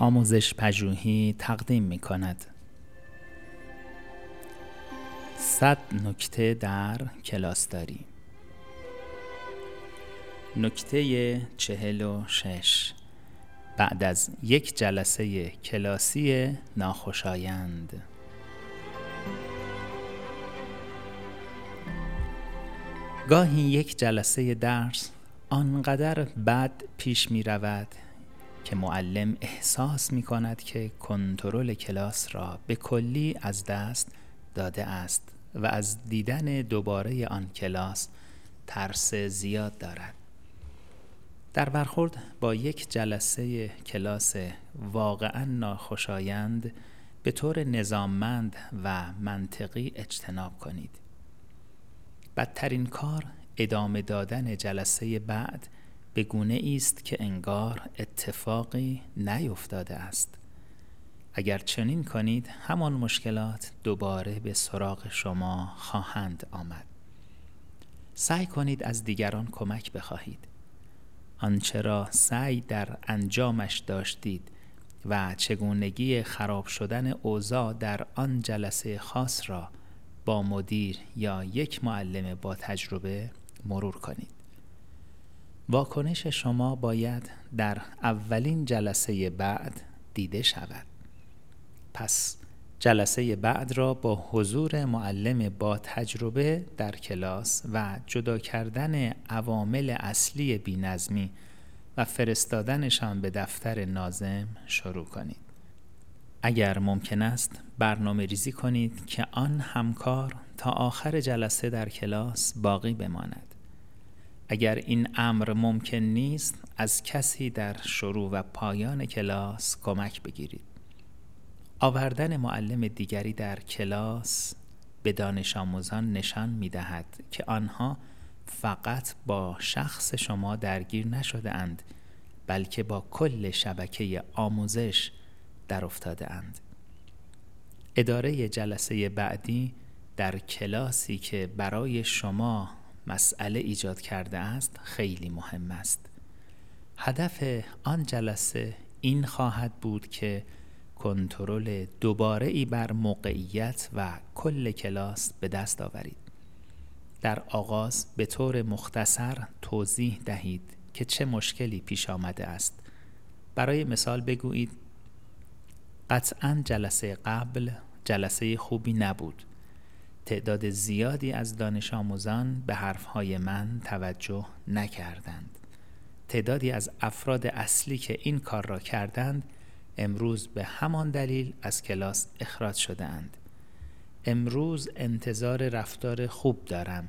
آموزش پژوهی تقدیم می کند صد نکته در کلاسداری نکته چهل و شش. بعد از یک جلسه کلاسی ناخوشایند. گاهی یک جلسه درس آنقدر بد پیش می رود که معلم احساس می کند که کنترل کلاس را به کلی از دست داده است و از دیدن دوباره آن کلاس ترس زیاد دارد. در برخورد با یک جلسه کلاس واقعا ناخوشایند به طور نظاممند و منطقی اجتناب کنید. بدترین کار ادامه دادن جلسه بعد به گونه است که انگار اتفاقی نیفتاده است. اگر چنین کنید همان مشکلات دوباره به سراغ شما خواهند آمد. سعی کنید از دیگران کمک بخواهید. آنچه را سعی در انجامش داشتید و چگونگی خراب شدن اوضاع در آن جلسه خاص را با مدیر یا یک معلم با تجربه مرور کنید. واکنش شما باید در اولین جلسه بعد دیده شود پس جلسه بعد را با حضور معلم با تجربه در کلاس و جدا کردن عوامل اصلی بینظمی و فرستادنشان به دفتر نازم شروع کنید. اگر ممکن است برنامه ریزی کنید که آن همکار تا آخر جلسه در کلاس باقی بماند. اگر این امر ممکن نیست از کسی در شروع و پایان کلاس کمک بگیرید. آوردن معلم دیگری در کلاس به دانش آموزان نشان می دهد که آنها فقط با شخص شما درگیر نشده اند بلکه با کل شبکه آموزش در افتاده اند. اداره جلسه بعدی در کلاسی که برای شما مسئله ایجاد کرده است خیلی مهم است. هدف آن جلسه این خواهد بود که کنترل دوباره ای بر موقعیت و کل کلاس به دست آورید. در آغاز به طور مختصر توضیح دهید که چه مشکلی پیش آمده است. برای مثال بگویید قطعا جلسه قبل جلسه خوبی نبود. تعداد زیادی از دانش آموزان به حرفهای من توجه نکردند. تعدادی از افراد اصلی که این کار را کردند امروز به همان دلیل از کلاس اخراج شده اند. امروز انتظار رفتار خوب دارم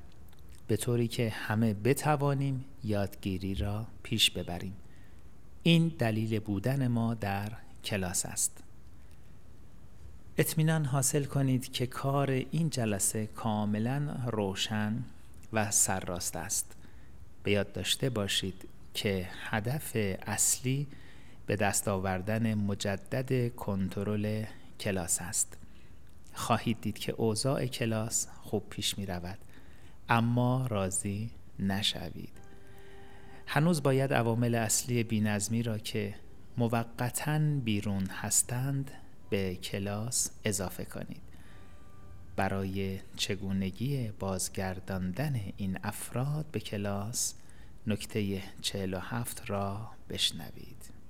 به طوری که همه بتوانیم یادگیری را پیش ببریم. این دلیل بودن ما در کلاس است. اطمینان حاصل کنید که کار این جلسه کاملا روشن و سرراست است. به یاد داشته باشید که هدف اصلی به دست آوردن مجدد کنترل کلاس است خواهید دید که اوضاع کلاس خوب پیش می رود اما راضی نشوید هنوز باید عوامل اصلی بینظمی را که موقتا بیرون هستند به کلاس اضافه کنید. برای چگونگی بازگرداندن این افراد به کلاس نکته 47 را بشنوید.